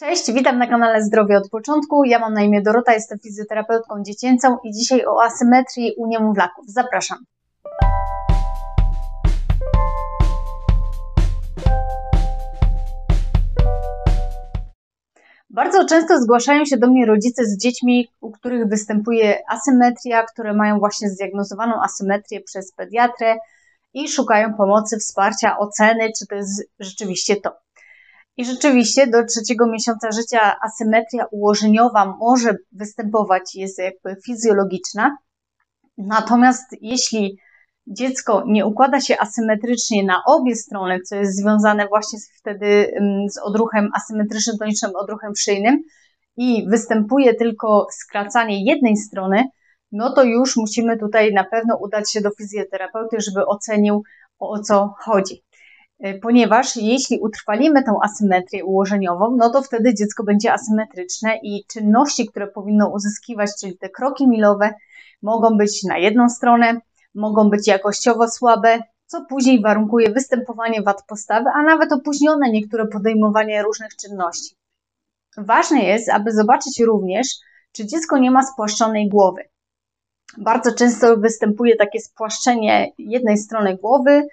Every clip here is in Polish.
Cześć, witam na kanale Zdrowie od początku. Ja mam na imię Dorota, jestem fizjoterapeutką dziecięcą i dzisiaj o asymetrii u niemowlaków. Zapraszam. Bardzo często zgłaszają się do mnie rodzice z dziećmi, u których występuje asymetria, które mają właśnie zdiagnozowaną asymetrię przez pediatrę i szukają pomocy, wsparcia, oceny, czy to jest rzeczywiście to. I rzeczywiście do trzeciego miesiąca życia asymetria ułożeniowa może występować, jest jakby fizjologiczna. Natomiast jeśli dziecko nie układa się asymetrycznie na obie strony, co jest związane właśnie wtedy mm, z odruchem asymetrycznym, tonicznym odruchem szyjnym i występuje tylko skracanie jednej strony, no to już musimy tutaj na pewno udać się do fizjoterapeuty, żeby ocenił o co chodzi. E, ponieważ jeśli utrwalimy tą asymetrię ułożeniową, no to wtedy dziecko będzie asymetryczne i czynności, które powinno uzyskiwać, czyli te kroki milowe, mogą być na jedną stronę, mogą być jakościowo słabe, co później warunkuje występowanie wad postawy, a nawet opóźnione niektóre podejmowanie różnych czynności. Ważne jest, aby zobaczyć również, czy dziecko nie ma spłaszczonej głowy. Bardzo często występuje takie spłaszczenie jednej strony głowy,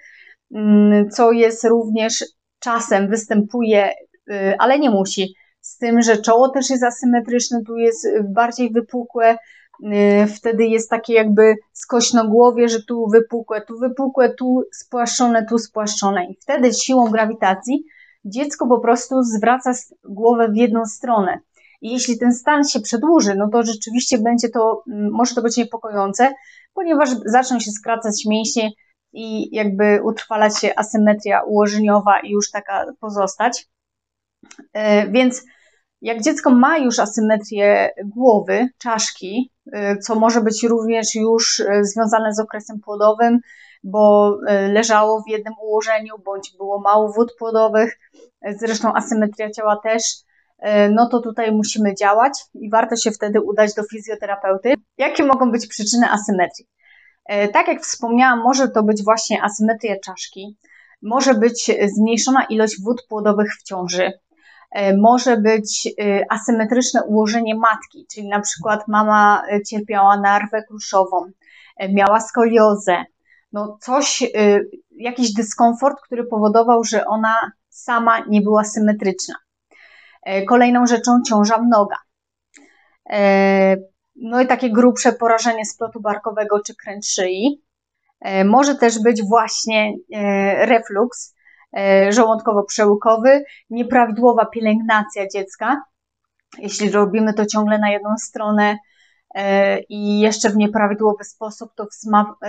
co jest również czasem występuje, y, ale nie musi. Z tym, że czoło też jest asymetryczne, tu jest bardziej wypukłe, y, wtedy jest takie jakby skośnogłowie, że tu wypukłe, tu wypukłe, tu spłaszczone, tu spłaszczone. I wtedy siłą grawitacji dziecko po prostu zwraca głowę w jedną stronę. I jeśli ten stan się przedłuży, no to rzeczywiście będzie to, mm, może to być niepokojące, ponieważ zaczną się skracać mięśnie i jakby utrwalać się asymetria ułożeniowa i już taka pozostać. E, więc jak dziecko ma już asymetrię głowy, czaszki, e, co może być również już e, związane z okresem płodowym, bo leżało w jednym ułożeniu, bądź było mało wód płodowych, zresztą asymetria ciała też, no to tutaj musimy działać i warto się wtedy udać do fizjoterapeuty. Jakie mogą być przyczyny asymetrii? E, tak jak wspomniałam, może to być właśnie asymetria czaszki, może być zmniejszona ilość wód płodowych w ciąży, e, może być asymetryczne ułożenie matki, czyli na przykład mama cierpiała na rwę kruszową, miała skoliozę, no coś, jakiś dyskomfort, który powodował, że ona sama nie była symetryczna. E, kolejną rzeczą ciąża mnoga. E, no i takie grubsze porażenie splotu barkowego czy kręt szyi. E, może też być właśnie refluks żołądkowo-przełykowy, nieprawidłowa pielęgnacja dziecka. Jeśli robimy to ciągle na jedną stronę i jeszcze w nieprawidłowy sposób, to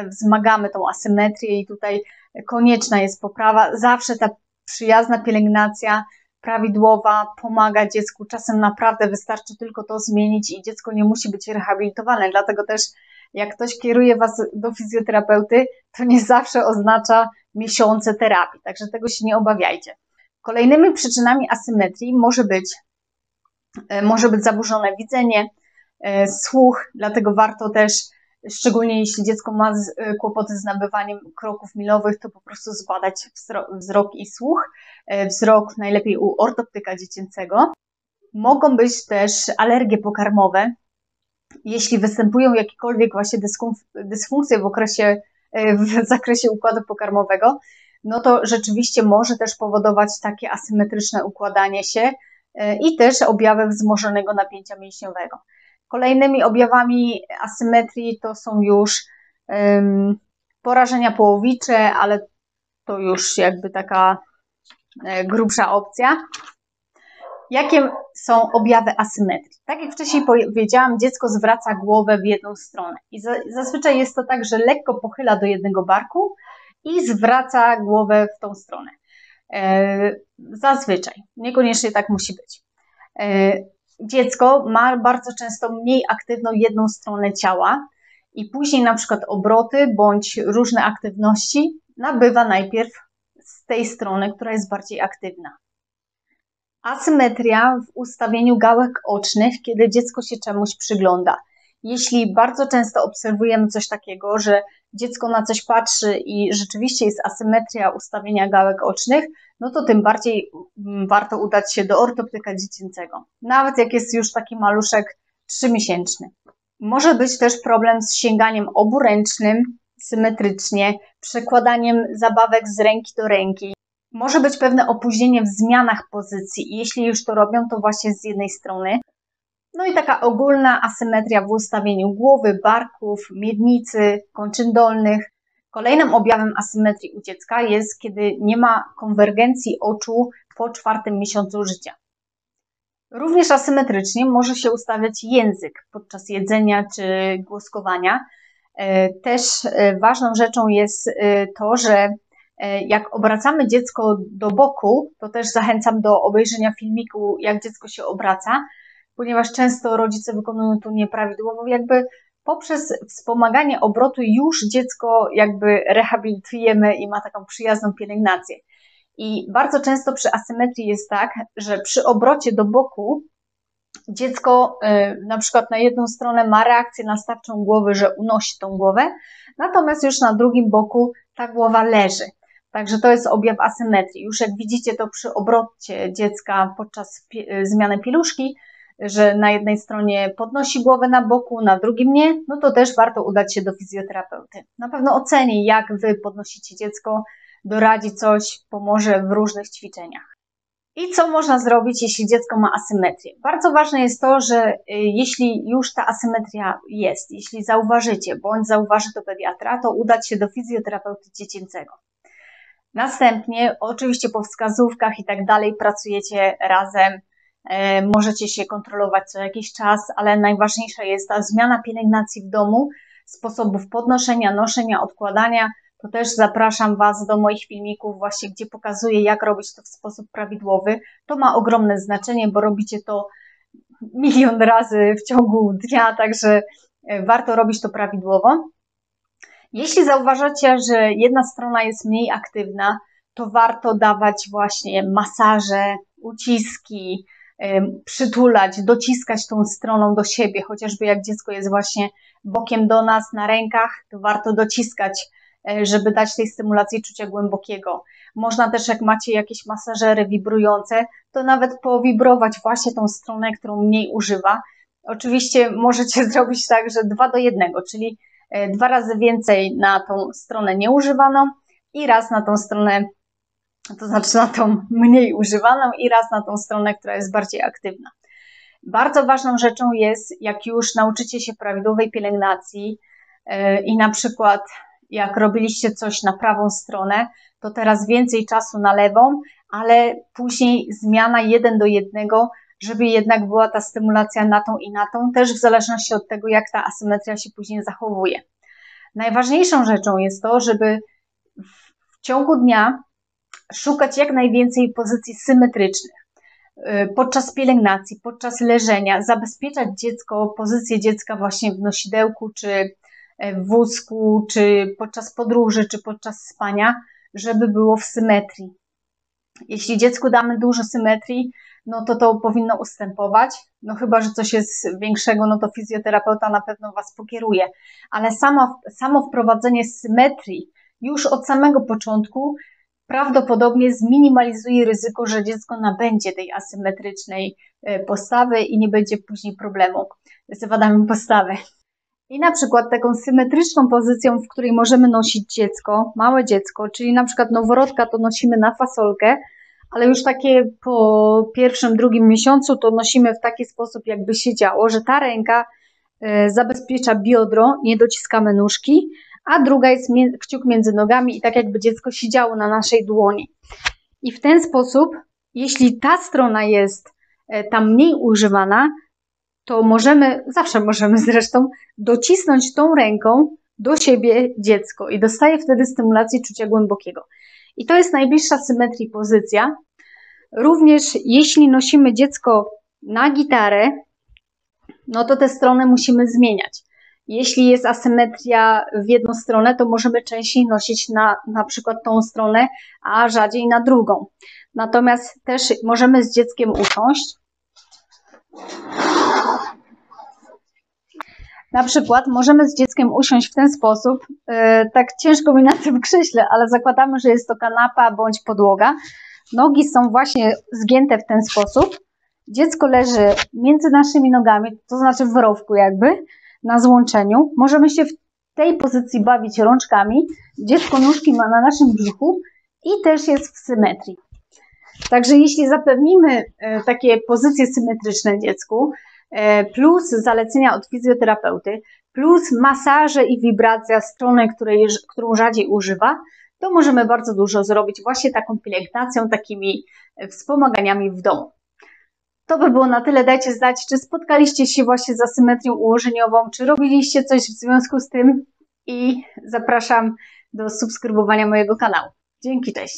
wzmagamy tą asymetrię i tutaj konieczna jest poprawa. Zawsze ta przyjazna pielęgnacja prawidłowa, pomaga dziecku. Czasem naprawdę wystarczy tylko to zmienić i dziecko nie musi być rehabilitowane. Dlatego też, jak ktoś kieruje Was do fizjoterapeuty, to nie zawsze oznacza miesiące terapii, także tego się nie obawiajcie. Kolejnymi przyczynami asymetrii może być, e, może być zaburzone widzenie, e, słuch, dlatego warto też szczególnie jeśli dziecko ma e, kłopoty z nabywaniem kroków milowych, to po prostu zbadać wzrok i słuch. E, wzrok najlepiej u ortoptyka dziecięcego. Mogą być też alergie pokarmowe. Jeśli występują jakiekolwiek właśnie dysfunkcje w okresie, e, w zakresie układu pokarmowego, no to rzeczywiście może też powodować takie asymetryczne układanie się i też objawy wzmożonego napięcia mięśniowego. Kolejnymi objawami asymetrii to są już um, porażenia połowicze, ale to już jakby taka e, grubsza opcja. Jakie są objawy asymetrii? Tak jak wcześniej powiedziałam, dziecko zwraca głowę w jedną stronę. I zazwyczaj jest to tak, że lekko pochyla do jednego barku i zwraca głowę w tą stronę. E, zazwyczaj, niekoniecznie tak musi być. Dziecko ma bardzo często mniej aktywną jedną stronę ciała i później na przykład obroty bądź różne aktywności nabywa najpierw z tej strony, która jest bardziej aktywna. Asymetria w ustawieniu gałek ocznych, kiedy dziecko się czemuś przygląda. Jeśli bardzo często obserwujemy coś takiego, że dziecko na coś patrzy i rzeczywiście jest asymetria ustawienia gałek ocznych, no to tym bardziej mm, warto udać się do ortoptyka dziecięcego. Nawet jak jest już taki maluszek trzymiesięczny. Może być też problem z sięganiem oburęcznym symetrycznie, przekładaniem zabawek z ręki do ręki. Może być pewne opóźnienie w zmianach pozycji jeśli już to robią, to właśnie z jednej strony. No i taka ogólna asymetria w ustawieniu głowy, barków, miednicy, kończyn dolnych. Kolejnym objawem asymetrii u dziecka jest, kiedy nie ma konwergencji oczu po czwartym miesiącu życia. Również asymetrycznie może się ustawiać język podczas jedzenia czy głoskowania. E, też e, ważną rzeczą jest e, to, że jak obracamy dziecko do boku, to też zachęcam do obejrzenia filmiku, jak dziecko się obraca, ponieważ często rodzice wykonują to nieprawidłowo, jakby poprzez wspomaganie obrotu już dziecko jakby rehabilitujemy i ma taką przyjazną pielęgnację. I bardzo często przy asymetrii jest tak, że przy obrocie do boku dziecko y, na przykład na jedną stronę ma reakcję nastawczą głowy, że unosi tą głowę, natomiast już na drugim boku ta głowa leży. Także to jest objaw asymetrii. Już jak widzicie to przy obrocie dziecka podczas y, zmiany pieluszki, że na jednej stronie podnosi głowę na boku, na drugim nie, no to też warto udać się do fizjoterapeuty. Na pewno oceni, jak Wy podnosicie dziecko, doradzi coś, pomoże w różnych ćwiczeniach. I co można zrobić, jeśli dziecko ma asymetrię? Bardzo ważne jest to, że y, jeśli już ta asymetria jest, jeśli zauważycie, bądź zauważy to pediatra, to udać się do fizjoterapeuty dziecięcego. Następnie, oczywiście po wskazówkach i tak dalej, pracujecie razem, możecie się kontrolować co jakiś czas, ale najważniejsza jest ta zmiana pielęgnacji w domu, sposobów podnoszenia, noszenia, odkładania, to też zapraszam Was do moich filmików, właśnie gdzie pokazuję, jak robić to w sposób prawidłowy. To ma ogromne znaczenie, bo robicie to milion razy w ciągu dnia, także e, warto robić to prawidłowo. Jeśli zauważacie, że jedna strona jest mniej aktywna, to warto dawać właśnie masaże, uciski, przytulać, dociskać tą stroną do siebie, chociażby jak dziecko jest właśnie bokiem do nas na rękach, to warto dociskać E, żeby dać tej stymulacji czucia głębokiego. Można też, jak macie jakieś masażery wibrujące, to nawet powibrować właśnie tą stronę, którą mniej używa. Oczywiście możecie zrobić tak, że dwa do jednego, czyli e, dwa razy więcej na tą stronę nieużywaną i raz na tą stronę, to znaczy na tą mniej używaną i raz na tą stronę, która jest bardziej aktywna. Bardzo ważną rzeczą jest, jak już nauczycie się prawidłowej pielęgnacji e, i na przykład jak robiliście coś na prawą stronę, to teraz więcej czasu na lewą, ale później zmiana jeden do jednego, żeby jednak była ta stymulacja na tą i na tą, też w zależności od tego, jak ta asymetria się później zachowuje. Najważniejszą rzeczą jest to, żeby w ciągu dnia szukać jak najwięcej pozycji symetrycznych. Y, podczas pielęgnacji, podczas leżenia, zabezpieczać dziecko, pozycję dziecka właśnie w nosidełku czy w wózku, czy podczas podróży, czy podczas spania, żeby było w symetrii. Jeśli dziecku damy dużo symetrii, no to to powinno ustępować. No chyba, że coś jest większego, no to fizjoterapeuta na pewno Was pokieruje. Ale samo, samo wprowadzenie symetrii już od samego początku prawdopodobnie zminimalizuje ryzyko, że dziecko nabędzie tej asymetrycznej e, postawy i nie będzie później problemu z wadami postawy. I na przykład taką symetryczną pozycją, w której możemy nosić dziecko, małe dziecko, czyli na przykład noworodka to nosimy na fasolkę, ale już takie po pierwszym, drugim miesiącu to nosimy w taki sposób, jakby się działo, że ta ręka e, zabezpiecza biodro, nie dociskamy nóżki, a druga jest kciuk między nogami i tak jakby dziecko siedziało na naszej dłoni. I w ten sposób, jeśli ta strona jest e, tam mniej używana, to możemy, zawsze możemy zresztą, docisnąć tą ręką do siebie dziecko i dostaje wtedy stymulacji czucia głębokiego. I to jest najbliższa symetrii pozycja. Również jeśli nosimy dziecko na gitarę, no to tę stronę musimy zmieniać. Jeśli jest asymetria w jedną stronę, to możemy częściej nosić na, na przykład tą stronę, a rzadziej na drugą. Natomiast też możemy z dzieckiem usiąść Na przykład możemy z dzieckiem usiąść w ten sposób, e, tak ciężko mi na tym krześle, ale zakładamy, że jest to kanapa bądź podłoga. Nogi są właśnie zgięte w ten sposób. Dziecko leży między naszymi nogami, to znaczy w rowku jakby, na złączeniu. Możemy się w tej pozycji bawić rączkami. Dziecko nóżki ma na naszym brzuchu i też jest w symetrii. Także jeśli zapewnimy e, takie pozycje symetryczne dziecku, e, plus zalecenia od fizjoterapeuty, plus masaże i wibracja strony, której, którą rzadziej używa, to możemy bardzo dużo zrobić właśnie taką pielęgnacją, takimi e, wspomaganiami w domu. To by było na tyle. Dajcie znać, czy spotkaliście się właśnie z asymetrią ułożeniową, czy robiliście coś w związku z tym i zapraszam do subskrybowania mojego kanału. Dzięki, cześć.